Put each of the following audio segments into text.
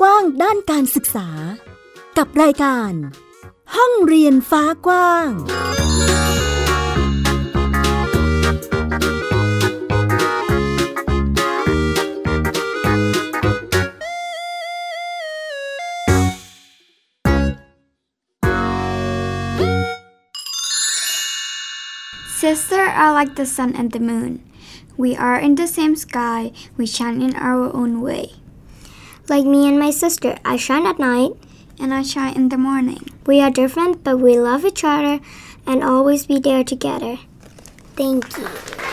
กว้างด้านการศึกษา กับรายการ ห้องเรียนฟ้ากว้าง Sister are like the sun and the moon. We are in the same sky, we shine in our own way. Like me and my sister, I shine at night. And I shine in the morning. We are different, but we love each other and always be there together. Thank you.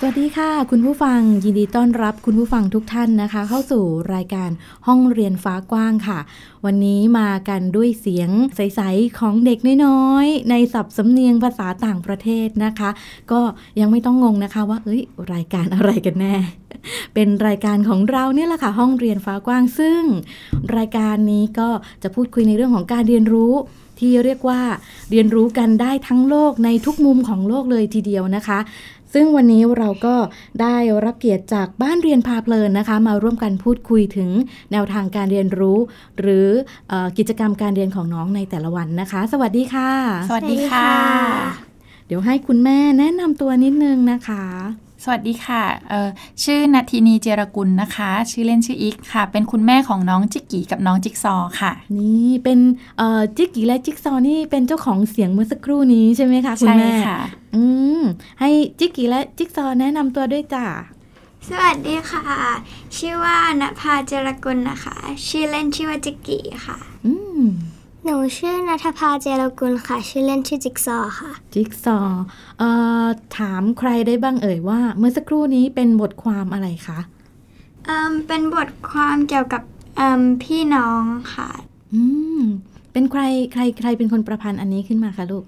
สวัสดีค่ะ คุณผู้ฟังยินดีต้อนรับคุณผู้ฟังทุกท่านนะคะ เข้าสู่รายการห้องเรียนฟ้ากว้างค่ะ วันนี้มากันด้วยเสียงใส ๆ ของเด็กน้อยๆในศัพท์สำเนียงภาษาต่างประเทศนะคะ ก็ยังไม่ต้องงงนะคะว่าเอ้ยรายการอะไรกันแน่ เป็นรายการของเราเนี่ยแหละค่ะห้องเรียนฟ้ากว้างซึ่ง รายการนี้ก็จะพูดคุยในเรื่องของการเรียนรู้ที่เรียกว่าเรียนรู้กันได้ทั้งโลกในทุกมุมของโลกเลยทีเดียวนะคะ ซึ่งวันนี้เราก็ได้รับเกียรติจากบ้านเรียนพาเพลินนะคะ มาร่วมกันพูดคุยถึงแนวทางการเรียนรู้ หรือเออกิจกรรมการเรียนของน้องในแต่ละวันนะคะ สวัสดีค่ะ สวัสดีค่ะ เดี๋ยวให้คุณแม่แนะนำตัวนิดนึงนะคะ สวัสดีค่ะเอ่อชื่อนาทีนีเจรกุลนะคะ ชื่อเล่นชื่ออิกค่ะ เป็นคุณแม่ของน้องจิกกี้กับน้องจิ๊กซอว์ค่ะ นี่เป็นเอ่อจิกกี้และจิ๊กซอว์นี่เป็นเจ้าของเสียงเมื่อสักครู่นี้ใช่ไหมคะคุณใช่แม่ค่ะ อืมให้จิกกี้และจิ๊กซอว์แนะนำตัวด้วยจ้ะ สวัสดีค่ะ ชื่อว่านภาเจรกุลนะคะ ชื่อเล่นชื่อว่าจิกกี้ค่ะ อืม หนูชื่อนัทภาเจรกุลค่ะ ชื่อเล่นชื่อจิ๊กซอว์ค่ะ จิ๊กซอว์เอ่อถามใครได้บ้างเอ่ยว่า เมื่อสักครู่นี้เป็นบทความอะไรคะเอิ่มเป็นบทความเกี่ยวกับเอิ่มพี่น้องค่ะ อืมเป็นใครใครใครเป็นคนประพันธ์อันนี้ขึ้นมาคะลูก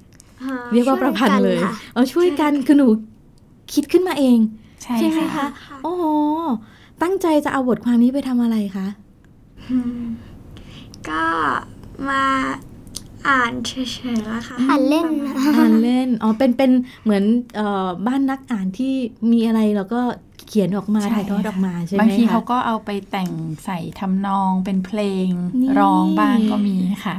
เรียกว่าประพันธ์เลยช่วยกันค่ะเอาช่วยกันคือหนูคิดขึ้นมาเอง ใช่ไหมค่ะคะโอ้โหตั้งใจจะเอาบทความนี้ไปทำอะไรคะอืมก็ มาอ่านเฉยๆแล้วค่ะอ่านเล่นนะอ่านเล่น อ๋อ เป็น เป็นเหมือนเอ่อบ้านนักอ่านที่มีอะไรเราก็เขียนออกมาใช่ถ่ายทอดออกมาใช่ไหมบางทีคะเขาก็เอาไปแต่งใส่ทำนองเป็นเพลงนี่ร้องบ้างก็มีค่ะ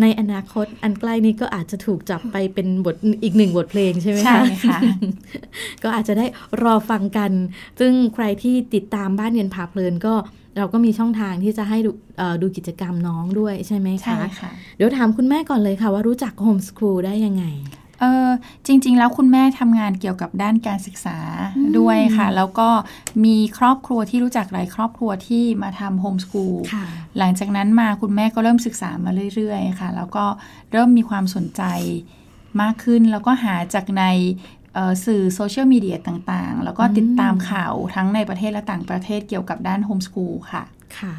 ในอนาคตอันใกล้นี้ก็อาจจะถูกจับไปเป็นบทอีกหนึ่งบทเพลงใช่ไหมคะใช่ค่ะ ก็อาจจะได้รอฟังกัน ซึ่งใครที่ติดตามบ้านเรียนพาเพลินก็ เราก็มีช่องทางที่จะให้ดูเอ่อดูกิจกรรมน้องด้วยใช่ไหมใช่คะค่ะเดี๋ยวถามคุณแม่ก่อนเลยค่ะว่ารู้จักโฮมส o ูลได้ยังไงเออจริง ๆ แล้วคุณแม่ทำงานเกี่ยวกับด้านการศึกษาด้วยค่ะ แล้วก็มีครอบครัวที่รู้จักหลายครอบครัวที่มาทำโฮมสกูลค่ะหลังจากนั้นมาคุณแม่ก็เริ่มศึกษามาเรื่อย ๆ ค่ะ แล้วก็เริ่มมีความสนใจมากขึ้น แล้วก็หาจากในเอ่อ สื่อโซเชียลมีเดียต่างๆ แล้วก็ติดตามข่าวทั้งในประเทศและต่างประเทศเกี่ยวกับด้านโฮมสกูลค่ะ ค่ะ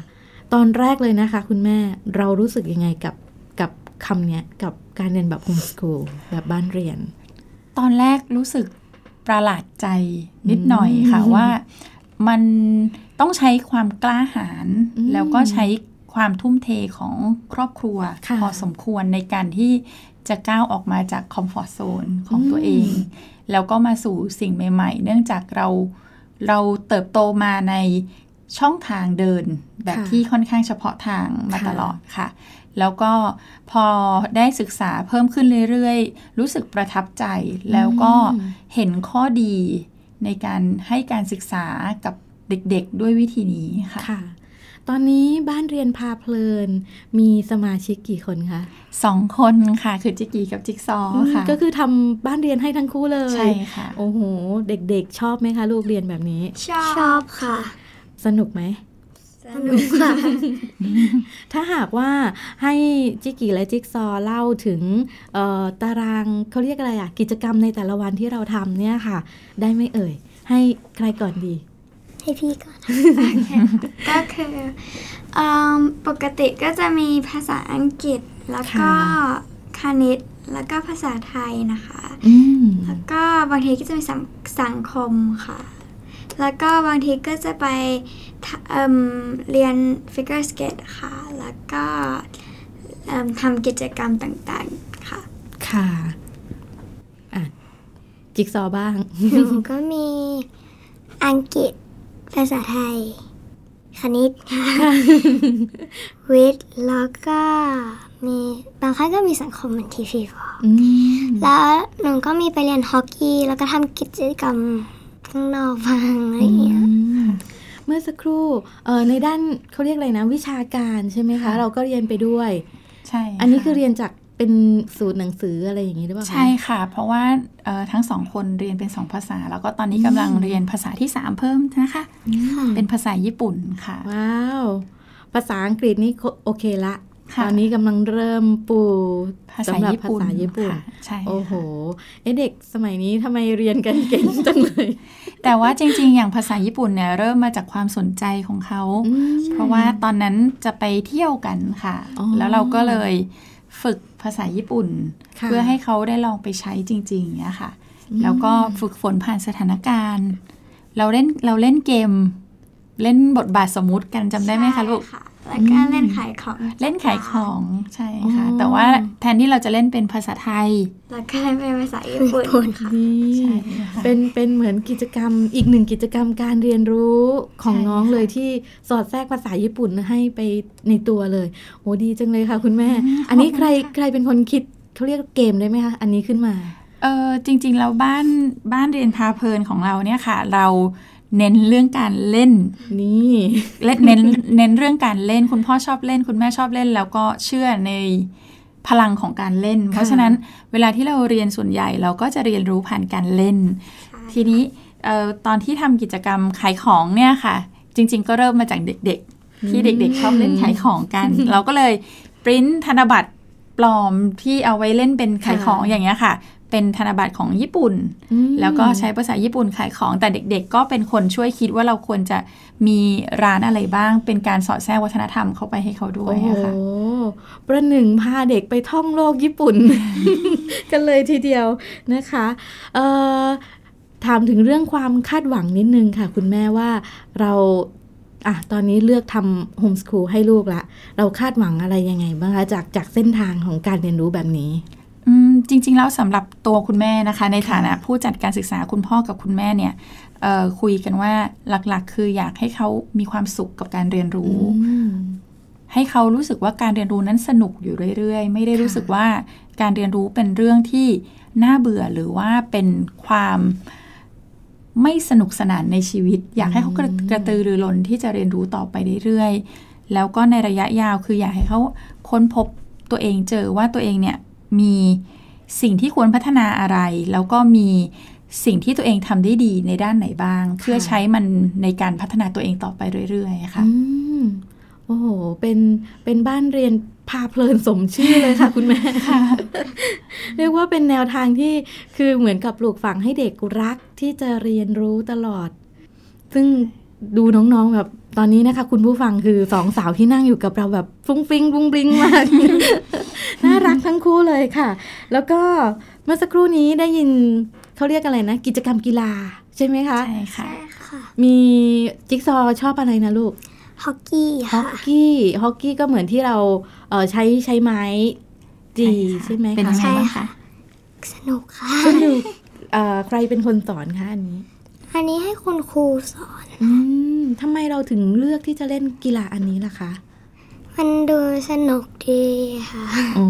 ตอนแรกเลยนะคะคุณแม่เรารู้สึกยังไงกับกับคำเนี้ยกับการเรียนแบบโฮมส o ูลแบบบ้านเรียน ตอนแรกรู้สึกประหลาดใจนิดหน่อยค่ะอืมว่ามันต้องใช้ความกล้าหาญอืมแล้วก็ใช้ความทุ่มเทของครอบครัวค่ะพอสมควรในการที่ จะก้าวออกมาจากคอมฟอร์ z โซนของตัวเอง แล้วก็มาสู่สิ่งใหม่ ๆ เนื่องจากเราเราเติบโตมาในช่องทางเดินแบบค่ะที่ค่อนข้างเฉพาะทางมาค่ะตลอดค่ะ แล้วก็พอได้ศึกษาเพิ่มขึ้นเรื่อยๆ รู้สึกประทับใจ แล้วก็เห็นข้อดีในการให้การศึกษากับเด็กๆด้วยวิธีนี้ค่ะค่ะ ตอนนี้บ้านเรียนพาเพลิน มีสมาชิกกี่คนคะสองคนค่ะ คือจิกกี้กับจิ๊กซอว์ค่ะ ก็คือทำบ้านเรียนให้ทั้งคู่เลย ใช่ค่ะ โอ้โห เด็กๆ ชอบไหมคะลูกเรียนแบบนี้ ชอบชอบค่ะ สนุกไหมสนุกค่ะ ถ้าหากว่าให้จิกกี้และจิ๊กซอว์เล่าถึงเอ่อตารางเขาเรียกอะไรอะกิจกรรมในแต่ละวันที่เราทำเนี่ยค่ะ ได้ไหมเอ่ย ให้ใครก่อนดี ให้พี่ก่อนก็คือเอิ่มปกติก็จะมีภาษาอังกฤษแล้วก็ค่ะคณิตแล้วก็ภาษาไทยนะคะอืมแล้วก็บางทีก็จะมีสังสังคมค่ะ แล้วก็บางทีก็จะไปทะเอิ่มเรียน figure skate ค่ะ แล้วก็เอิ่มทำกิจกรรมต่างๆค่ะ ค่ะอะจิ๊กซอว์บ้าง หนูก็มีอังกฤษ ภาษาไทย คณิตค่ะวิทย์แล้วก็มีบางครั้งก็มีสังคมเหมือนที่พี่บอกอืมแล้วหนูก็มีไปเรียนฮอกกี้แล้วก็ทำกิจกรรมข้างนอกบ้างอะไรอย่างเงี้ยอืมเมื่อสักครู่เอ่อในด้านเขาเรียกอะไรนะ วิชาการใช่ไหมคะ เราก็เรียนไปด้วย ใช่ อันนี้ะคือเรียนจาก เป็นสูตรหนังสืออะไรอย่างนี้หรือเปล่าคะใช่ค่ะ เพราะว่าเอ่อทั้งสองคนเรียนเป็นสองภาษา แล้วก็ตอนนี้กำลังเรียนภาษาที่สามเพิ่มนะคะ เป็นภาษาญี่ปุ่นค่ะ ว้าว ภาษาอังกฤษนี่โอเคละค่ะตอนนี้กำลังเริ่มปูภาษาสำหรับญี่ภาปุ่นษาญี่ปุ่นค่ะใช่โอ้โหค่ะเอะเด็กสมัยนี้ทำไมเรียนกันเก่งจังเลย แต่ว่าจริง ๆ อย่างภาษาญี่ปุ่นเนี่ยเริ่มมาจากความสนใจของเขาอืมเพราะว่าตอนนั้นจะไปเที่ยวกันค่ะอ๋อแล้วเราก็เลย ฝึกภาษาญี่ปุ่นค่ะเพื่อให้เขาได้ลองไปใช้จริงๆเนี่ยค่ะ แล้วก็ฝึกฝนผ่านสถานการณ์ เราเล่นเราเล่นเกม เล่นบทบาทสมมุติกันจำได้ไหมคะลูกใช่ค่ะ แล้วก็เล่นขายของ เล่นขายของใช่ค่ะอ๋อแต่ว่าแทนที่เราจะเล่นเป็นภาษาไทยแล้วก็เล่นเป็นภาษาญี่ปุ่นค่ะนี่ใช่ค่ะเป็นเป็นเหมือนกิจกรรมอีกหนึ่งกิจกรรมการเรียนรู้ของใช่น้องค่ะเลยที่สอดแทรกภาษาญี่ปุ่นให้ไปในตัวเลยโหดีจังเลยค่ะ คุณแม่ อันนี้ใครใครเป็นคนคิดเขาเรียกเกมได้ไหมคะอันนี้ขึ้นมาเออจริงๆแล้วบ้านบ้านเรียนพาเพลินของเราเนี่ยค่ะ เรา เน้นเรื่องการเล่นนี่เล่นเน้นเน้นเรื่องการเล่น คุณพ่อชอบเล่น คุณแม่ชอบเล่น แล้วก็เชื่อในพลังของการเล่น เพราะฉะนั้นเวลาที่เราเรียนส่วนใหญ่เราก็จะเรียนรู้ผ่านการเล่น ทีนี้เอ่อตอนที่ทำกิจกรรมขายของเนี่ยค่ะ จริง ๆ ก็เริ่มมาจากเด็กๆ ที่เด็กๆชอบเล่นขายของกัน เราก็เลยปริ้นธนบัตรปลอมที่เอาไว้เล่นเป็นขายของอย่างเงี้ยค่ะ เป็นธนบัตรของญี่ปุ่นอืมแล้วก็ใช้ภาษาญี่ปุ่นขายของ แต่เด็กๆ ก็เป็นคนช่วยคิดว่าเราควรจะมีร้านอะไรบ้าง เป็นการสอดแทรกวัฒนธรรมเข้าไปให้เขาด้วยโอ้โหอะค่ะประหนึ่งพาเด็กไปท่องโลกญี่ปุ่น กันเลยทีเดียวนะคะเอ่อถามถึงเรื่องความคาดหวังนิดนึงค่ะ คุณแม่ว่าเราอะตอนนี้เลือกทำโฮมส o ูลให้ลูกละ เราคาดหวังอะไรยังไงบ้างคะจากจากเส้นทางของการเรียนรู้แบบนี้ อืม จริง ๆ แล้วสำหรับตัวคุณแม่นะคะ ในฐานะผู้จัดการศึกษาคุณพ่อกับคุณแม่เนี่ยเอ่อคุยกันว่าหลักๆ คืออยากให้เขามีความสุขกับการเรียนรู้อืมให้เขารู้สึกว่าการเรียนรู้นั้นสนุกอยู่เรื่อยๆ ไม่ได้รู้สึกว่าการเรียนรู้เป็นเรื่องที่น่าเบื่อหรือว่าเป็นความไม่สนุกสนานในชีวิต อยากให้เขากระกระตือรือร้นที่จะเรียนรู้ต่อไปเรื่อยๆ แล้วก็ในระยะยาวคืออยากให้เขาค้นพบตัวเองเจอว่าตัวเองเนี่ยมี สิ่งที่ควรพัฒนาอะไร แล้วก็มีสิ่งที่ตัวเองทำได้ดีในด้านไหนบ้าง เพื่อใช้มันในการพัฒนาตัวเองต่อไปเรื่อยๆค่ะอืมโอ้โห เป็น เป็นบ้านเรียนพาเพลินสมชื่อเลยค่ะ คุณแม่เรียกว่าเป็นแนวทางที่คือเหมือนกับปลูกฝังให้เด็กรักที่จะเรียนรู้ตลอด ซึ่งดูน้องๆแบบ ตอนนี้นะคะคุณผู้ฟังคือสองสาวที่นั่งอยู่กับเราแบบฟุ้งฟิงบุ้งบลิงมาก น่ารักทั้งคู่เลยค่ะ แล้วก็เมื่อสักครู่นี้ได้ยินเขาเรียกอะไรนะ กิจกรรมกีฬาใช่ไหมคะ ใช่ค่ะค่ะมีจิ๊กซอว์ชอบอะไรนะลูก ฮอกกี้ฮอค่ะกกี้ ฮอกกี้ก็เหมือนที่เราเออใช้ใช้ไม้จีใช่ไหมเป็นคะยังไงบ้างคะ สนุกค่ะสนุกเอ่อใครเป็นคนสอนคะอันนี้ อันนี้ให้คุณครูสอน อืม ทำไมเราถึงเลือกที่จะเล่นกีฬาอันนี้ล่ะคะมันดูสนุกดีค่ะอ๋อ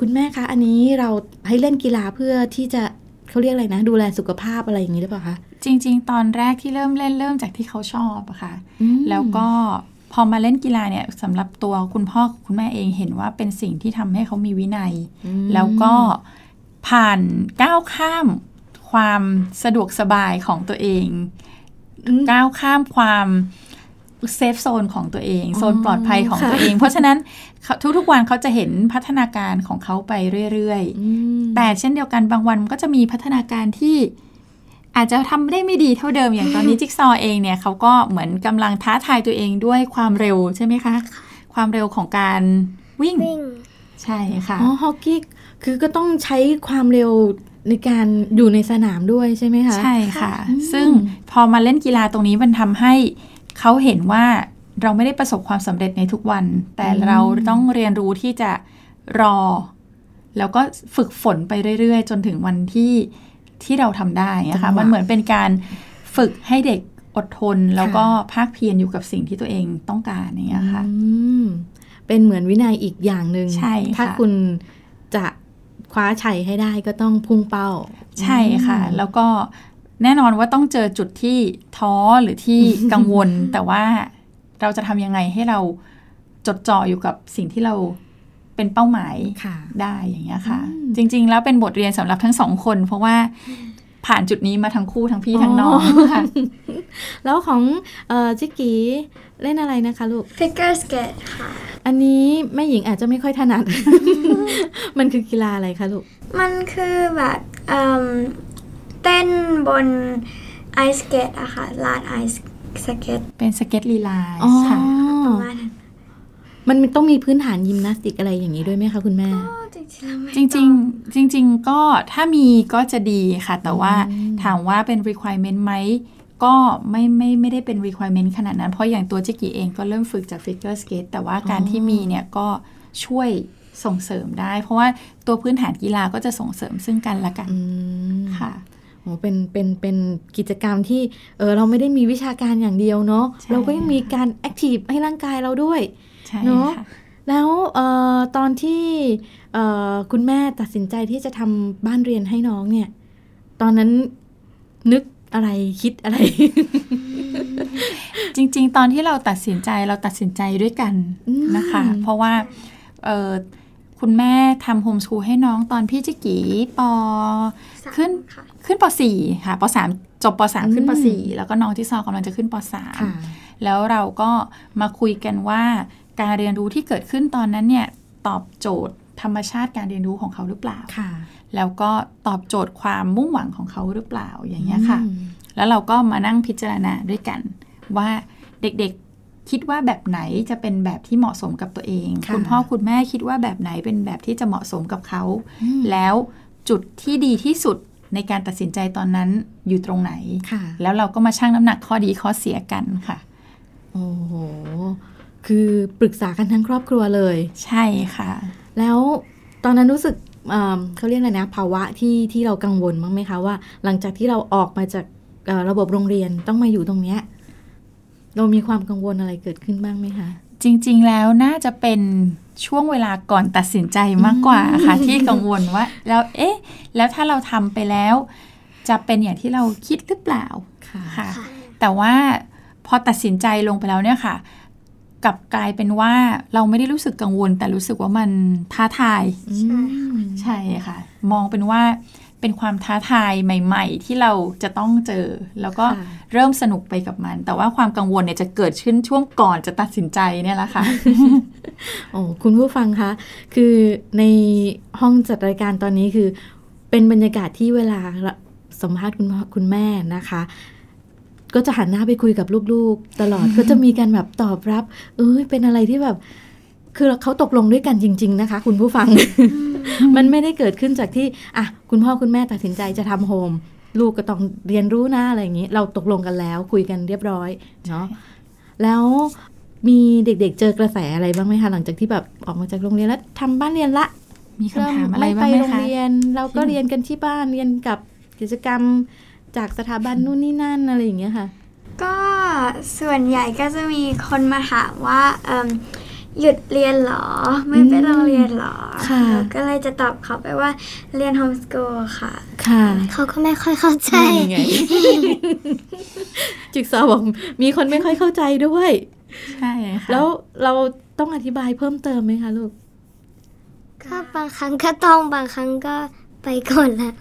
คุณแม่คะ อันนี้เราให้เล่นกีฬาเพื่อที่จะเขาเรียกอะไรนะ ดูแลสุขภาพอะไรอย่างนี้หรือเปล่าคะจริง ๆ ตอนแรกที่เริ่มเล่นเริ่มจากที่เขาชอบอะค่ะอืมแล้วก็พอมาเล่นกีฬาเนี่ยสำหรับตัวคุณพ่อคุณแม่เองเห็นว่าเป็นสิ่งที่ทำให้เขามีวินัยอืมแล้วก็ผ่านก้าวข้ามความสะดวกสบายของตัวเองอืม ก้าวข้ามความเซฟโซนของตัวเองอ๋อโซนปลอดภัยของค่ะตัวเอง เพราะฉะนั้นเขาทุกๆวันเขาจะเห็นพัฒนาการของเขาไปเรื่อยๆอืมแต่เช่นเดียวกันบางวันมันก็จะมีพัฒนาการที่อาจจะทำได้ไม่ดีเท่าเดิมอย่างตอนนี้จิ๊กซอว์เองเนี่ยเขาก็เหมือนกำลังท้าทายตัวเองด้วยความเร็วใช่ไหมคะ ความเร็วของการวิ่งวิ่งใช่ค่ะ อ๋อฮอกกี้คือก็ต้องใช้ความเร็ว ในการอยู่ในสนามด้วยใช่ไหมคะใช่ค่ะอืมซึ่งพอมาเล่นกีฬาตรงนี้มันทำให้เขาเห็นว่าเราไม่ได้ประสบความสำเร็จในทุกวัน แต่เราต้องเรียนรู้ที่จะรอ แล้วก็ฝึกฝนไปเรื่อย ๆ จนถึงวันที่ที่เราทำได้นะคะมันเหมือนเป็นการฝึกให้เด็กอดทน แล้วก็ภาคเพียรอยู่กับสิ่งที่ตัวเองต้องการอย่างเงี้ยค่ะอืมเป็นเหมือนวินัยอีกอย่างหนึ่งใช่ค่ะถ้าคุณจะ คว้าชัยให้ได้ก็ต้องพุ่งเป้า ใช่ค่ะ แล้วก็แน่นอนว่าต้องเจอจุดที่ท้อหรือที่กังวล แต่ว่าเราจะทำยังไงให้เราจดจ่ออยู่กับสิ่งที่เราเป็นเป้าหมายค่ะได้อย่างเงี้ยค่ะอืมจริง ๆ แล้วเป็นบทเรียนสำหรับทั้งสองคน เพราะว่า ผ่านจุดนี้มาทั้งคู่ทั้งพี่ทั้งน้องค่ะ แล้วของเอ่อจิกกี้เล่นอะไรนะคะลูก figure skate ค่ะ อันนี้แม่หญิงอาจจะไม่ค่อยถนัด มันคือกีฬาอะไรคะลูก มันคือแบบเอิ่มเต้นบน ice skate อะค่ะลาน ice skateเป็นสเก็ตลีลาอ๋อค่ะประมาณนั้นมันต้องมีพื้นฐานยิมนาสติกอะไรอย่างนี้ด้วยไหมคะคุณแม่อ๋อ จริงๆแล้วไม่จริงๆจริงๆก็ถ้ามีก็จะดีค่ะ แต่ว่าอืมถามว่าเป็น requirement ไหมก็ไม่ไม่ไม่ได้เป็น requirement ขนาดนั้น เพราะอย่างตัวจิกกี้เองก็เริ่มฝึกจาก figure skate แต่ว่าการที่มีเนี่ยก็ช่วยส่งเสริมได้ เพราะว่าตัวพื้นฐานกีฬาก็จะส่งเสริมซึ่งกันและกันอืมค่ะโอ้เป็นเป็นเป็นกิจกรรมที่เออเราไม่ได้มีวิชาการอย่างเดียวเนาะใช่เราก็ยังมีการแอคทีฟให้ร่างกายเราด้วยใช่เนอะค่ะแล้วเอ่อตอนที่เอ่อ คุณแม่ตัดสินใจที่จะทำบ้านเรียนให้น้องเนี่ย ตอนนั้นนึกอะไรคิดอะไร จริง ๆ ตอนที่เราตัดสินใจเราตัดสินใจด้วยกันนะคะอืมเพราะว่าเอ่อคุณแม่ทำโฮมสคูลให้น้องตอนพี่จิกกี้ปสามขึ้นค่ะขึ้นป .4 ค่ะป .3 จบป .3 ขึ้นป .4 แล้วก็น้องที่ซอกำลังจะขึ้นปค่ะ .3 แล้วเราก็มาคุยกันว่า การเรียนรู้ที่เกิดขึ้นตอนนั้นเนี่ย ตอบโจทย์ ธรรมชาติการเรียนรู้ของเขาหรือเปล่าค่ะแล้วก็ตอบโจทย์ความมุ่งหวังของเขาหรือเปล่าอย่างเงี้ยค่ะอืมแล้วเราก็มานั่งพิจารณาด้วยกัน ว่าเด็กๆคิดว่าแบบไหนจะเป็นแบบที่เหมาะสมกับตัวเองค่ะคุณพ่อคุณแม่คิดว่าแบบไหนเป็นแบบที่จะเหมาะสมกับเขาอืมแล้วจุดที่ดีที่สุดในการตัดสินใจตอนนั้นอยู่ตรงไหนค่ะแล้วเราก็มาชั่งน้ำหนักข้อดีข้อเสียกันค่ะ โอ้โห คือปรึกษากันทั้งครอบครัวเลย ใช่ค่ะ แล้วตอนนั้นรู้สึกเอ่อเขาเรียกอะไรนะ ภาวะที่ที่เรากังวลบ้างไหมคะว่า หลังจากที่เราออกมาจากเอ่อระบบโรงเรียนต้องมาอยู่ตรงเนี้ยเรามีความกังวลอะไรเกิดขึ้นบ้างไหมคะ จริง ๆ แล้วน่าจะเป็นช่วงเวลาก่อนตัดสินใจมากกว่าค่ะที่กังวลว่า แล้วเอ๊ะ แล้วถ้าเราทำไปแล้ว จะเป็นอย่างที่เราคิดหรือเปล่าค่ะค่ะแต่ว่าพอตัดสินใจลงไปแล้วเนี่ยค่ะ กลับกลายเป็นว่าเราไม่ได้รู้สึกกังวล แต่รู้สึกว่ามันท้าทายอืมใช่ค่ะ มองเป็นว่าเป็นความท้าทายใหม่ ๆ ที่เราจะต้องเจอ แล้วก็ค่ะเริ่มสนุกไปกับมัน แต่ว่าความกังวลเนี่ยจะเกิดขึ้นช่วงก่อนจะตัดสินใจเนี่ยแหละค่ะโอ้คุณผู้ฟังคะ คือในห้องจัดรายการตอนนี้คือ เป็นบรรยากาศที่เวลาสัมภาษณ์คุณพ่อคุณแม่นะคะ ก็จะหันหน้าไปคุยกับลูกๆ ตลอดก็จะมีการแบบตอบรับ เอ้ยเป็นอะไรที่แบบ คือเขาตกลงด้วยกันจริง ๆ นะคะ คุณผู้ฟัง มันไม่ได้เกิดขึ้นจากที่อะคุณพ่อคุณแม่ตัดสินใจจะทำโฮมลูกก็ต้องเรียนรู้นะอะไรอย่างนี้ เราตกลงกันแล้วคุยกันเรียบร้อยเนาะแล้วมีเด็กๆเจอกระแสอะไรบ้างไหมคะหลังจากที่แบบออกมาจากโรงเรียนแล้วทำบ้านเรียนละมีคำถามอะไรไม่บ้าไปงไหมโรงคะเรียน เราก็เรียนกันที่บ้านเรียนกับกิจกรรม จากสถาบันนู่นนี่นั่นอะไรอย่างเงี้ยค่ะ ก็ส่วนใหญ่ก็จะมีคนมาถามว่าเอิ่มหยุดเรียนเหรอ ไม่ไปโรงเรียนเหรอค่ะเราก็เลยจะตอบเขาไปว่าเรียนโฮมส o ูลค่ะ ค่ะ เขาก็ไม่ค่อยเข้าใจนี่ไงจิกซอว์บอกมีคนไม่ค่อยเข้าใจด้วย ใช่ค่ะ แล้วเราต้องอธิบายเพิ่มเติมไหมคะลูก ก็บางครั้งก็ต้องบางครั้งก็ไปก่อนแล้ว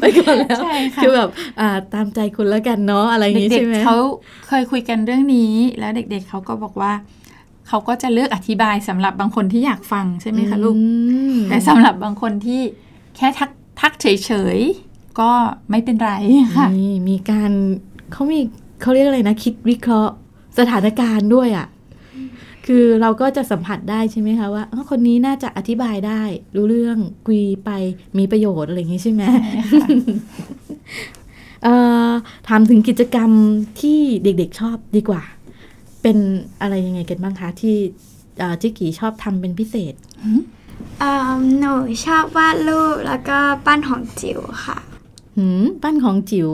ไปก่อนแล้วใช่ค่ะคือแบบอ่าตามใจคุณแล้วกันเนาะอะไรอย่างงี้เด็กใช่ไหมๆเขาเคยคุยกันเรื่องนี้ แล้วเด็กๆเขาก็บอกว่าเขาก็จะเลือกอธิบายสำหรับบางคนที่อยากฟังใช่ไหมคะลูกอืมแต่สำหรับบางคนที่แค่ทักทักเฉยๆก็ไม่เป็นไรค่ะนี่มีการเขามีเขาเรียกอะไรนะ คิดวิเคราะห์สถานการณ์ด้วยอะ่ะ คือเราก็จะสัมผัสได้ใช่ไหมคะว่าเอ้อคนนี้น่าจะอธิบายได้ รู้เรื่องคุยไปมีประโยชน์อะไรอย่างนี้ใช่ไหมเอ่อถามถึงกิจกรรมที่เด็กๆชอบดีกว่า เป็นอะไรยังไงกันบ้างคะ ที่เอ่อจิกกี้ชอบทำเป็นพิเศษเอิ่มหนูชอบวาดรูปแล้วก็ปั้นของจิ๋วค่ะหืมปั้นของจิ๋ว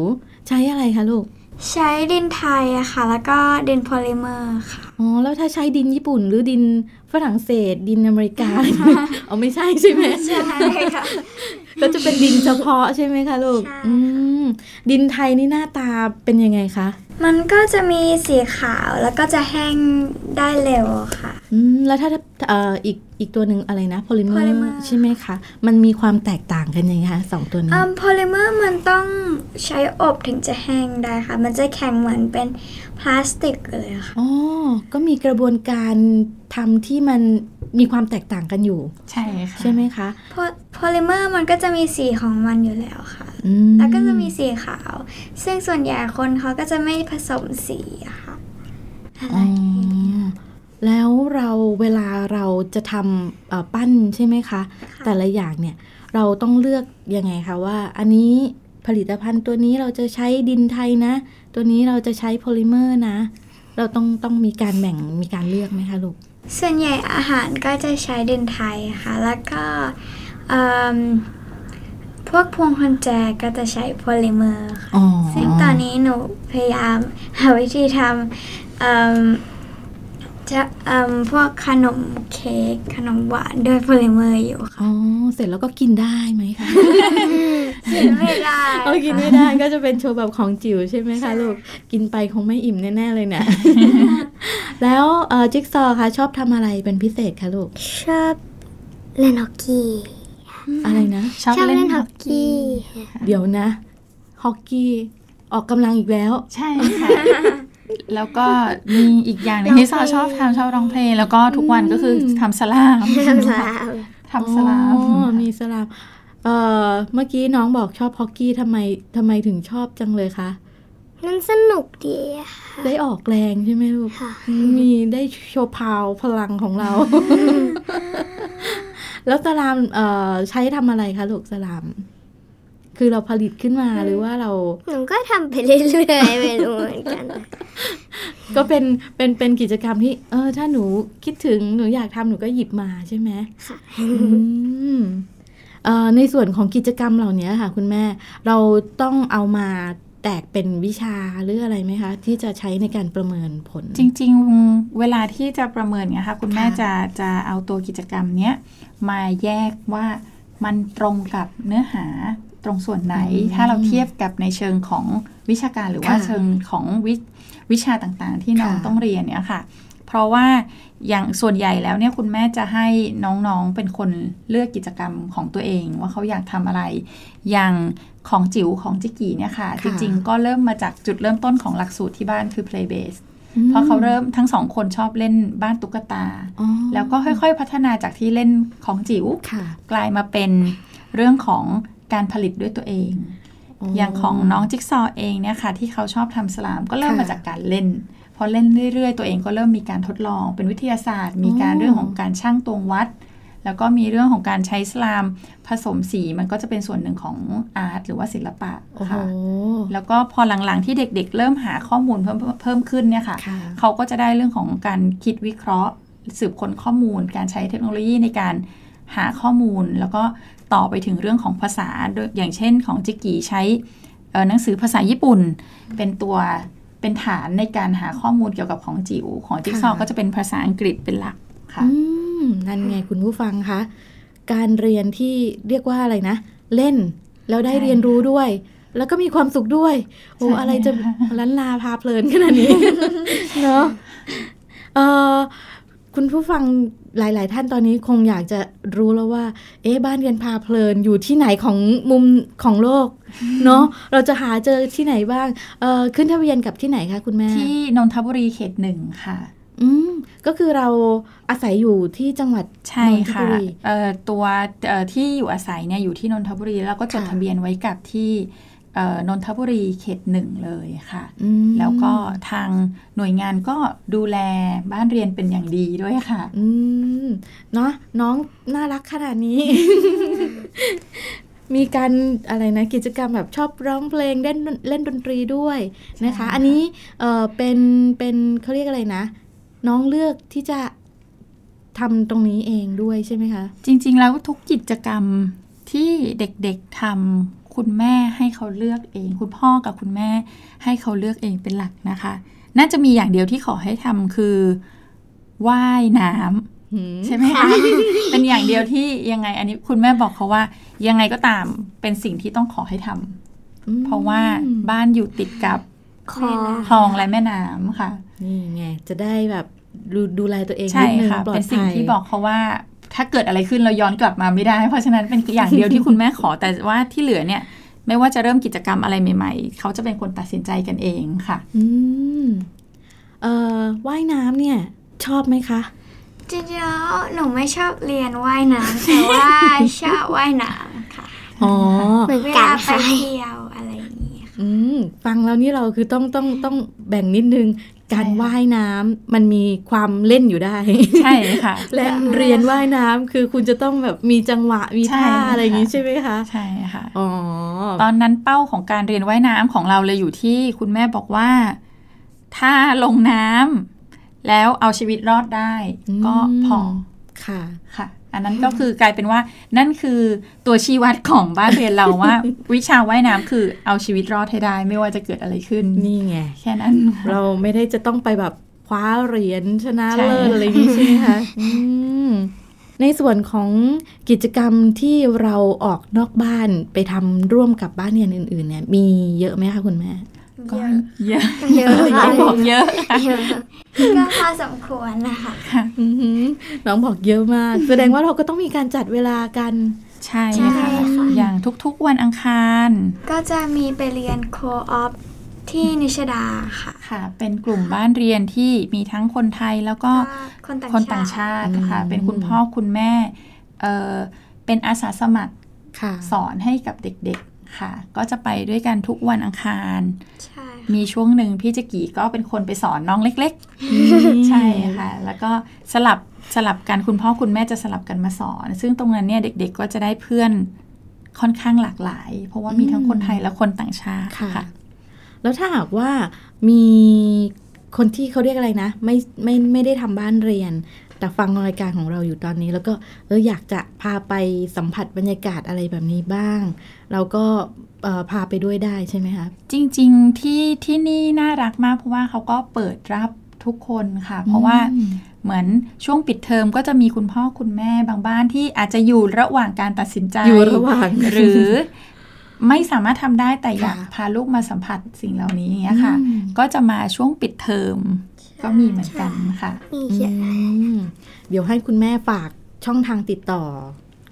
ใช้อะไรคะลูก ใช้ดินไทยอะค่ะ แล้วก็ดินโพลิเมอร์ค่ะ อ๋อ แล้วถ้าใช้ดินญี่ปุ่น หรือดินฝรั่งเศส ดินอเมริกาเอาไม่ใช่ใช่ไหมใช่ค่ะ ก็จะเป็นดินเฉพาะใช่ไหมคะลูกใช่อืมดินไทยนี่หน้าตาเป็นยังไงคะ มันก็จะมีสีขาวแล้วก็จะแห้งได้เร็วค่ะ อืม แล้วถ้าเอ่ออีก อีกตัวหนึ่งอะไรนะโพลิเมอ Polymer ร์ใช่ไหมคะ มันมีความแตกต่างกันยังไงคะสองตัวนี้อืมโพลิเมอร์มันต้องใช้อบถึงจะแห้งได้ค่ะ มันจะแข็งเหมือนเป็นพลาสติกเลยค่ะอ๋อก็มีกระบวนการทำที่มันมีความแตกต่างกันอยู่ ใช่ค่ะใช่ไหมคะโพโพลิเมอร์มันก็จะมีสีของมันอยู่แล้วค่ะอืมแล้วก็จะมีสีขาว ซึ่งส่วนใหญ่คนเขาก็จะไม่ผสมสีอะค่ะอะไรอ๋ออย่างเงี้ยแล้วเราเวลาเรา จะทำเอ่อปั้นใช่ไหมคะ แต่ละอย่างเนี่ยเราต้องเลือกยังไงคะว่า อันนี้ผลิตภัณฑ์ตัวนี้เราจะใช้ดินไทยนะ ตัวนี้เราจะใช้โพลิเมอร์นะ เราต้องต้องมีการแบ่งมีการเลือกไหมคะลูกส่วนใหญ่อาหารก็จะใช้ดินไทยค่ะ แล้วก็เอิ่มพวกพวงกุญแจก็จะใช้โพลิเมอร์ค่ะอ๋อซึ่งตอนนี้หนูพยายามหาวิธีทำเอิ่ม จะเอิ่มพวกขนมเค้กขนมหวานด้วยโพลิเมอร์อยู่ค่ะอ๋อเสร็จแล้วก็กินได้ไหมคะกินไม่ได้เอากินไม่ได้ก็จะเป็นโชว์แบบของจิ๋วใช่ไหมคะลูกกินไปคงไม่อิ่มแน่ๆเลยเนะแล้วเอ่อจิ๊กซอว์คะชอบทำอะไรเป็นพิเศษคะลูก ชอบเล่นฮอกกี้อะไรนะ ชอบเล่นฮอกกี้ เดี๋ยวนะฮอกกี้ออกกำลังอีกแล้ว ใช่ค่ะ แล้วก็มีอีกอย่างหนึงที่ซอชอบทำชอบร้องเพลง แล้วก็ทุกวันก็คือทำสลามทำสลามทำสลามอ๋อมีสลามเอ่อเมื่อกี้น้องบอกชอบฮอกกี้ทำไมทำไมถึงชอบจังเลยคะมันสนุกดีอะค่ะได้ออกแรงใช่ไหมลูกค่ะมีได้โชว์พาวพลังของเรา แล้วสลามเอ่อใช้ทำอะไรคะลูกสลาม คือเราผลิตขึ้นมาหรือว่าเราหนูก็ทำไปเรื่อยๆไม่รู้เหมือนกัน ก็เป็นเป็นเป็นกิจกรรมที่ เออ ถ้าหนูคิดถึงหนูอยากทำหนูก็หยิบมาใช่ไหมค่ะอืมเอ่อในส่วนของกิจกรรมเหล่านี้ค่ะ คุณแม่ เราต้องเอามาแตกเป็นวิชาหรืออะไรไหมคะ ที่จะใช้ในการประเมินผล จริง ๆ เวลาที่จะประเมินเนี่ยค่ะคุณแม่ค่ะจะจะเอาตัวกิจกรรมเนี้ยมาแยกว่ามันตรงกับเนื้อหา ตรงส่วนไหน ถ้าเราเทียบกับในเชิงของวิชาการหรือว่าเชิงของวิวิชาต่างๆ ที่น้องต้องเรียนเนี่ยค่ะ เพราะว่าอย่างส่วนใหญ่แล้วเนี่ยคุณแม่จะให้น้องๆเป็นคนเลือกกิจกรรมของตัวเอง ว่าเขาอยากทำอะไร อย่างของจิ๋วของจิกกี้เนี่ยค่ะ จริงๆ ก็เริ่มมาจากจุดเริ่มต้นของหลักสูตรที่บ้านคือ play base อืมเพราะเขาเริ่มทั้งสองคนชอบเล่นบ้านตุ๊กตาอ๋อแล้วก็ค่อยๆพัฒนาจากที่เล่นของจิ๋วค่ะกลายมาเป็นเรื่องของการผลิตด้วยตัวเอง อย่างของน้องจิ๊กซอว์เองเนี่ยค่ะ ที่เขาชอบทำสลามก็เริ่มค่ะมาจากการเล่นพอเล่นเรื่อยๆ ตัวเองก็เริ่มมีการทดลองเป็นวิทยาศาสตร์ มีการอ๋อเรื่องของการช่างตวงวัด แล้วก็มีเรื่องของการใช้สลามผสมสีมันก็จะเป็นส่วนหนึ่งของอาร์ตหรือว่าศิลปะโอ้โหค่ะแล้วก็พอหลังๆที่เด็กๆ เริ่มหาข้อมูลเพิ่มเพิ่มขึ้นเนี่ยค่ะค่ะ เขาก็จะได้เรื่องของการคิดวิเคราะห์ สืบค้นข้อมูล การใช้เทคโนโลยีในการหาข้อมูล แล้วก็ ต่อไปถึงเรื่องของภาษาโดยอย่างเช่นของจิกกี้ใช้เอ่อหนังสือภาษาญี่ปุ่น เป็นตัวเป็นฐานในการหาข้อมูลเกี่ยวกับของจิ๋วของจิ๊กซอว์ค่ะก็จะเป็นภาษาอังกฤษเป็นหลักค่ะอืมนั่นไงคุณผู้ฟังคะการเรียนที่เรียกว่าอะไรนะ เล่นแล้วได้ใช่เรียนรู้ด้วย แล้วก็มีความสุขด้วยโอ้ใช่อะไรจะค่ะลันลาพาเพลินขนาดนี้เนาะเออ คุณผู้ฟังหลาย ๆ ท่านตอนนี้คงอยากจะรู้แล้วว่า เอ๊ะบ้านเรียนพาเพลินอยู่ที่ไหนของมุมของโลกเนาะเราจะหาเจอที่ไหนบ้างเออขึ้นทะเบียนกับที่ไหนคะคุณแม่ ที่นนทบุรีเขตหนึ่งค่ะ อืมก็คือเราอาศัยอยู่ที่จังหวัดใช่นนทค่ะบุรีเอ่อตัวเอ่อที่อยู่อาศัยเนี่ยอยู่ที่นนทบุรีแล้วก็จดค่ะทะเบียนไว้กับที่เอ่อ นนทบุรีเขตหนึ่งเลยค่ะอืมแล้วก็ทางหน่วยงานก็ดูแลบ้านเรียนเป็นอย่างดีด้วยค่ะอืมเนาะน้องน่ารักขนาดนี้ มีการอะไรนะกิจกรรมแบบชอบร้องเพลงเล่นเล่นดนตรีด้วยนะคะใช่ค่ะอันนี้เออเป็นเป็นเขาเรียกอะไรนะ น้องเลือกที่จะทำตรงนี้เองด้วยใช่ไหมคะ จริง ๆ แล้วทุกกิจกรรมที่เด็กๆทำ คุณแม่ให้เขาเลือกเอง คุณพ่อกับคุณแม่ให้เขาเลือกเองเป็นหลักนะคะ น่าจะมีอย่างเดียวที่ขอให้ทำคือว่ายน้ำใช่ไหมคะเป็นอย่างเดียวที่ยังไง อันนี้คุณแม่บอกเขาว่า ยังไงก็ตามเป็นสิ่งที่ต้องขอให้ทำเพราะว่าบ้านอยู่ติดกับคอคลองและแม่น้ำค่ะนี่ไงจะได้แบบดูดูแลตัวเองใช่นิดนึงค่ะปลอดเป็นสิ่งภัยที่บอกเขาว่า ถ้าเกิดอะไรขึ้นเราย้อนกลับมาไม่ได้ เพราะฉะนั้นเป็นอย่างเดียวที่คุณแม่ขอแต่ว่าที่เหลือเนี่ย ไม่ว่าจะเริ่มกิจกรรมอะไรใหม่ ๆ เขาจะเป็นคนตัดสินใจกันเองค่ะ อืมเอ่อว่ายน้ำเนี่ย ชอบไหมคะจริงๆแล้วหนูไม่ชอบเรียนว่ายน้ำแต่ว่าชอบว่ายน้ำค่ะอ๋อเหมือนเวกัลานไปค่ะเที่ยวอะไรอย่างนี้ค่ะอืมฟังแล้วนี่เราคือต้องต้องต้องแบ่งนิดนึงการใช่ค่ะว่ายน้ำมันมีความเล่นอยู่ได้ ใช่ค่ะ และเรียนว่ายน้ำคือคุณจะต้องแบบมีจังหวะมีใช่ท่าอะไรอย่างนี้ค่ะใช่ไหมคะ ใช่ค่ะอ๋อตอนนั้นเป้าของการเรียนว่ายน้ำของเราเลยอยู่ที่คุณแม่บอกว่า ถ้าลงน้ำแล้วเอาชีวิตรอดได้ ก็พอค่ะค่ะ อันนั้นก็คือกลายเป็นว่านั่นคือตัวชี้วัดของบ้านเรียนเราว่า วิชาว่ายน้ำคือเอาชีวิตรอดให้ได้ ไม่ว่าจะเกิดอะไรขึ้นนี่ไงแค่นั้น เราไม่ได้จะต้องไปแบบคว้าเหรียญชนะใช่เลิศอะไรอย่างนี้ใช่ไหมคะอืมในส่วนของกิจกรรมที่เราออกนอกบ้านไปทำร่วมกับบ้านเรียนอื่น ๆ เนี่ย มีเยอะไหมคะคุณแม่ ก็เยอะเยอะน้ค่ะองบอกเยอะค่ะเยอะก็พอสมควรนะคะอือหือน้องบอกเยอะมาก แสดงว่าเราก็ต้องมีการจัดเวลากัน ใช่ใช่ค่ะค่ะ อย่างทุกๆวันอังคาร ก็จะมีไปเรียนโคออฟที่นิชดาค่ะค่ะ เป็นกลุ่มบ้านเรียนที่มีทั้งคนไทยแล้วก็ก็คนต่างคนต่างชาติชาติค่ะอืมเป็นคุณพ่อคุณแม่เออเป็นอาสาสมัครค่ะสอนให้กับเด็กๆ ค่ะ ก็จะไปด้วยกันทุกวันอังคารใช่มีช่วงหนึ่งพี่จักกี้ก็เป็นคนไปสอนน้องเล็ก ๆ ใช่ค่ะ แล้วก็สลับสลับกันคุณพ่อคุณแม่จะสลับกันมาสอน ซึ่งตรงนั้นเนี่ยเด็ก ๆ ก็จะได้เพื่อนค่อนข้างหลากหลาย เพราะว่ามีทั้งคนไทยและคนต่างชาติค่ะค่ะแล้วถ้าหากว่ามีคนที่เขาเรียกอะไรนะ ไม่ไม่ไม่ได้ทำบ้านเรียน แต่ฟังรายการของเราอยู่ตอนนี้ แล้วก็เอออยากจะพาไปสัมผัสบรรยากาศอะไรแบบนี้บ้าง เราก็เอ่อพาไปด้วยได้ใช่ไหมคะจริง ๆ ที่ที่นี่น่ารักมากเพราะว่าเขาก็เปิดรับทุกคนค่ะ เพราะว่าอืมเหมือนช่วงปิดเทอมก็จะมีคุณพ่อคุณแม่บางบ้านที่อาจจะอยู่ระหว่างการตัดสินใจอยู่ระหว่างหรือไม่สามารถทำได้แต่อยากค่ะพาลูกมาสัมผัสสิ่งเหล่านี้อย่างเงี้ยค่ะอืมก็จะมาช่วงปิดเทอม ก็มีเหมือนกันค่ะมีอืเขียนมเดี๋ยวให้คุณแม่ฝากช่องทางติดต่อ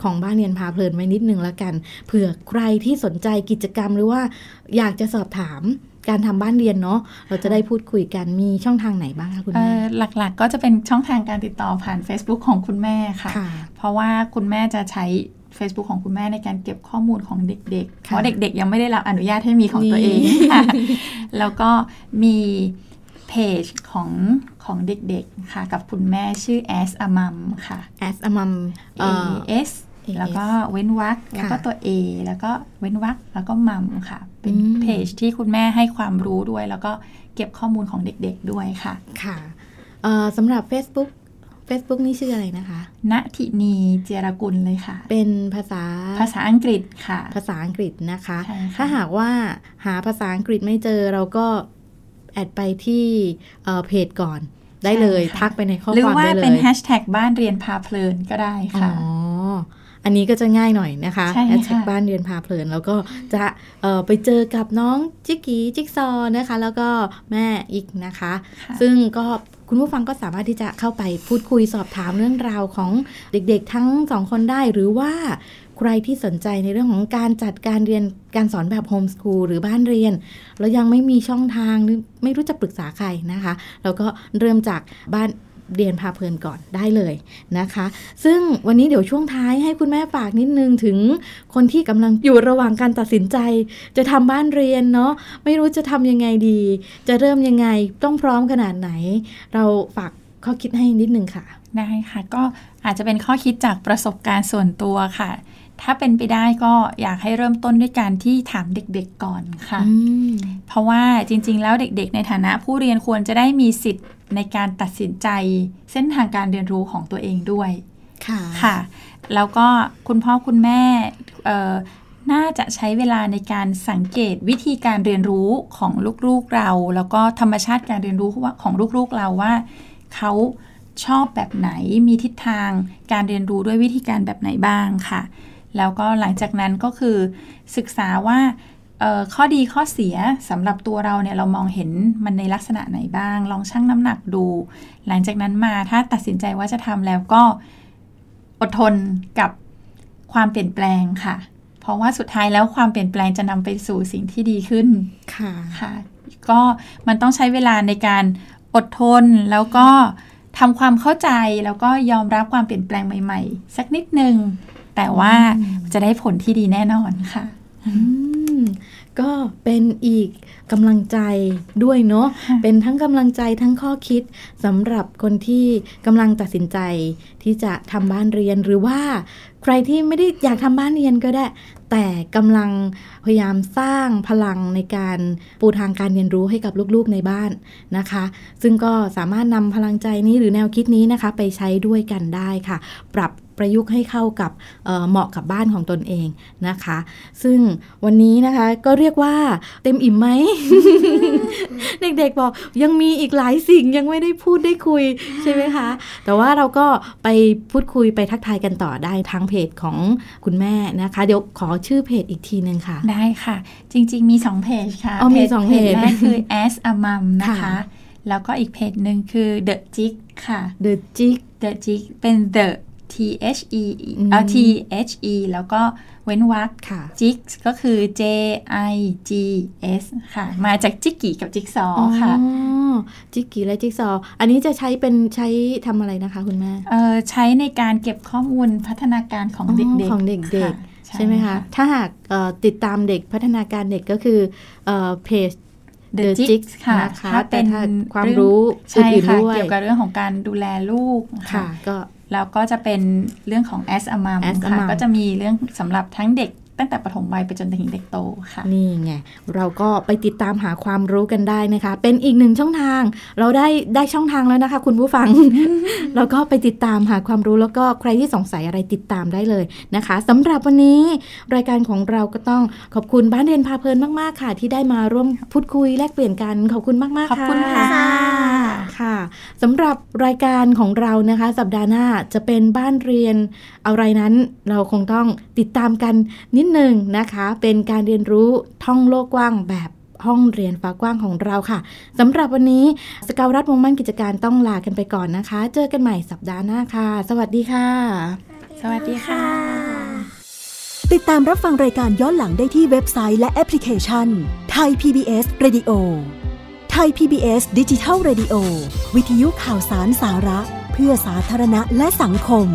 ของบ้านเรียนพาเพลินไว้นิดนึงแล้วกัน เผื่อใครที่สนใจกิจกรรมหรือว่าอยากจะสอบถามการทำบ้านเรียนเนาะเราจะได้พูดคุยกันมีช่องทางไหนบ้างคะคุณเอ่แม่อหลักๆ ก็จะเป็นช่องทางการติดต่อผ่าน Facebook ของคุณแม่ค่ะค่ะ เพราะว่าคุณแม่จะใช้ Facebook ของคุณแม่ในการเก็บข้อมูลของเด็กๆ เพค่ะราะเด็กๆ ยังไม่ได้รับอนุญาตให้มีของตัวเองนี่ค่ะแล้วก็มี เพจของของเด็กๆค่ะกับคุณแม่ชื่อ as a mom ค่ะ as a mom เอ่อ as แล้วก็เว้นวรรคแล้วก็ตัว A แล้วก็เว้นวรรคแล้วก็มัมค่ะ เป็นอืมเพจที่คุณแม่ให้ความรู้ด้วย แล้วก็เก็บข้อมูลของเด็กๆด้วยค่ะ ค่ะเอ่อสำหรับ Facebook Facebook นี่ชื่ออะไรนะคะ ณทินีเจรกุลเลยค่ะ เป็นภาษา ภาษาอังกฤษค่ะ ภาษาอังกฤษนะคะใช่ค่ะถ้าหากว่าหาภาษาอังกฤษไม่เจอเราก็ add ไปที่เอ่อเพจก่อนได้เลยใช่ค่ะทักไปในข้อหรือความว่าได้เลยเป็นแฮชแท็กบ้านเรียนพาเพลินก็ได้อ๋อค่ะอันนี้ก็จะง่ายหน่อยนะคะใช่ค่ะแฮชแท็กบ้านเรียนพาเพลิน แล้วก็จะเอ่อไปเจอกับน้องจิกกี้จิ๊กซอว์นะคะ แล้วก็แม่อีกนะคะค่ะซึ่งก็คุณผู้ฟังก็สามารถที่จะเข้าไปพูดคุยสอบถามเรื่องราวของเด็กๆ ทั้งสองคนได้ หรือว่าใค รที่สนใจในเรื่องของการจัดการเรียนการสอนแบบโฮมส o ูลหรือบ้านเรียน แล้วยังไม่มีช่องทางหรือไม่รู้จะปรึกษาใครนะคะ แล้วก็เริ่มจากบ้านเรียนพาเพลินก่อนได้เลยนะคะ ซึ่งวันนี้เดี๋ยวช่วงท้ายให้คุณแม่ฝากนิดนึงถึงคนที่กำลังอยู่ระหว่างการตัดสินใจ จะทำบ้านเรียนเนาะไม่รู้จะทำยังไงดี จะเริ่มยังไงต้องพร้อมขนาดไหน เราฝากข้อคิดให้นิดนึงค่ะ ได้ค่ะ ก็อาจจะเป็นข้อคิดจากประสบการณ์ส่วนตัวค่ะ ถ้าเป็นไปได้ก็อยากให้เริ่มต้นด้วยการที่ถามเด็กๆก่อนค่ะอืมเพราะว่าจริง ๆ แล้วเด็ก ๆ ในฐานะผู้เรียนควรจะได้มีสิทธิ์ในการตัดสินใจเส้นทางการเรียนรู้ของตัวเองด้วย ค่ะค่ะ แล้วก็คุณพ่อคุณแม่เอ่อน่าจะใช้เวลาในการสังเกตวิธีการเรียนรู้ของลูกๆเรา แล้วก็ธรรมชาติการเรียนรู้ของลูกๆเราว่าเขาชอบแบบไหนมีทิศทางการเรียนรู้ด้วยวิธีการแบบไหนบ้างค่ะ แล้วก็หลังจากนั้นก็คือศึกษาว่าข้อดีข้อเสียสำหรับตัวเราเนี่ยเรามองเห็นมันในลักษณะไหนบ้าง ลองชั่งน้ำหนักดู หลังจากนั้นมาถ้าตัดสินใจว่าจะทำแล้วก็อดทนกับความเปลี่ยนแปลงค่ะ เพราะว่าสุดท้ายแล้วความเปลี่ยนแปลงจะนำไปสู่สิ่งที่ดีขึ้นค่ะค่ะ ก็มันต้องใช้เวลาในการอดทนแล้วก็ทำความเข้าใจแล้วก็ยอมรับความเปลี่ยนแปลงใหม่ ๆ สักนิดนึง แต่ว่าจะได้ผลที่ดีแน่นอนค่ะก็เป็นอีกกำลังใจด้วยเนาะ เป็นทั้งกำลังใจทั้งข้อคิดสำหรับคนที่กำลังตัดสินใจที่จะทำบ้านเรียนหรือว่าใครที่ไม่ได้อยากทำบ้านเรียนก็ได้ แต่กำลังพยายามสร้างพลังในการปูทางการเรียนรู้ให้กับลูกๆในบ้านนะคะ ซึ่งก็สามารถนำพลังใจนี้หรือแนวคิดนี้นะคะ ไปใช้ด้วยกันได้ค่ะ ปรับ ประยุกต์ให้เข้ากับเเหมาะกับบ้านของตนเองนะคะ ซึ่งวันนี้นะคะก็เรียกว่าเต็มอิ่มไหม เด็กๆบอกยังมีอีกหลายสิ่งยังไม่ได้พูดได้คุยใช่ไหมคะ แต่ว่าเราก็ไปพูดคุยไปทักทายกันต่อได้ทางเพจของคุณแม่นะคะ เดี๋ยวขอชื่อเพจอีกทีนึงค่ะ ได้ค่ะ จริง ๆ มีสองเพจค่ะอ๋อมีสองเพจแรกคือ as a mom นะคะ แล้วก็อีกเพจหนึ่งคือ the jig ค่ะ the jig the jig เป็น the T H E เอ่อ T H E แล้วก็เว้นวรรคจิกก็คือ J I G S ค่ะ มาจากจิกกี้กับจิกซอค่ะจิกกี้และจิกซอ อันนี้จะใช้เป็นใช้ทำอะไรนะคะคุณแม่เออใช้ในการเก็บข้อมูลพัฒนาการของเด็กๆของเด็กๆ ใช่ไหมคะ ถ้าหากติดตามเด็กพัฒนาการเด็กก็คือเพจ The Jigs ค่ะนะคะเป็นความรู้ใช่ค่ะเกี่ยวกับเรื่องของการดูแลลูกค่ะ ก็ แล้วก็จะเป็นเรื่องของ as a mom ค่ะก็จะมีเรื่องสำหรับทั้งเด็ก ตั้งแต่ปฐมวัยไปจนถึงเด็กโตค่ะนี่ไงเราก็ไปติดตามหาความรู้กันได้นะคะ เป็นอีกหนึ่งช่องทาง เราได้ได้ช่องทางแล้วนะคะ คุณผู้ฟัง เราก็ไปติดตามหาความรู้แล้วก็ใครที่สงสัยอะไรติดตามได้เลยนะคะสำหรับวันนี้รายการของเราก็ต้องขอบคุณบ้านเรียนพาเพลินมากๆค่ะ ที่ได้มาร่วมพูดคุยแลกเปลี่ยนกันขอบคุณมากๆค่ะขอบคุณค่ะค่ะสำหรับรายการของเรานะคะ สัปดาห์หน้าจะเป็นบ้านเรียนอะไรนั้นเราคงต้องติดตามกันนิดหนึ่งนะคะ เป็นการเรียนรู้ท่องโลกกว้างแบบห้องเรียนฟ้ากว้างของเราค่ะสำหรับวันนี้สกาวรัฐวงมั่นกิจการต้องลากันไปก่อนนะคะ เจอกันใหม่สัปดาห์หน้าค่ะ สวัสดีค่ะ สวัสดีค่ะ ติดตามรับฟังรายการย้อนหลังได้ที่เว็บไซต์และแอปพลิเคชันไทย PBS Radio ไทย PBS ดิจิทัล Radio วิทยุข่าวสารสาระ เพื่อสาธารณะและสังคม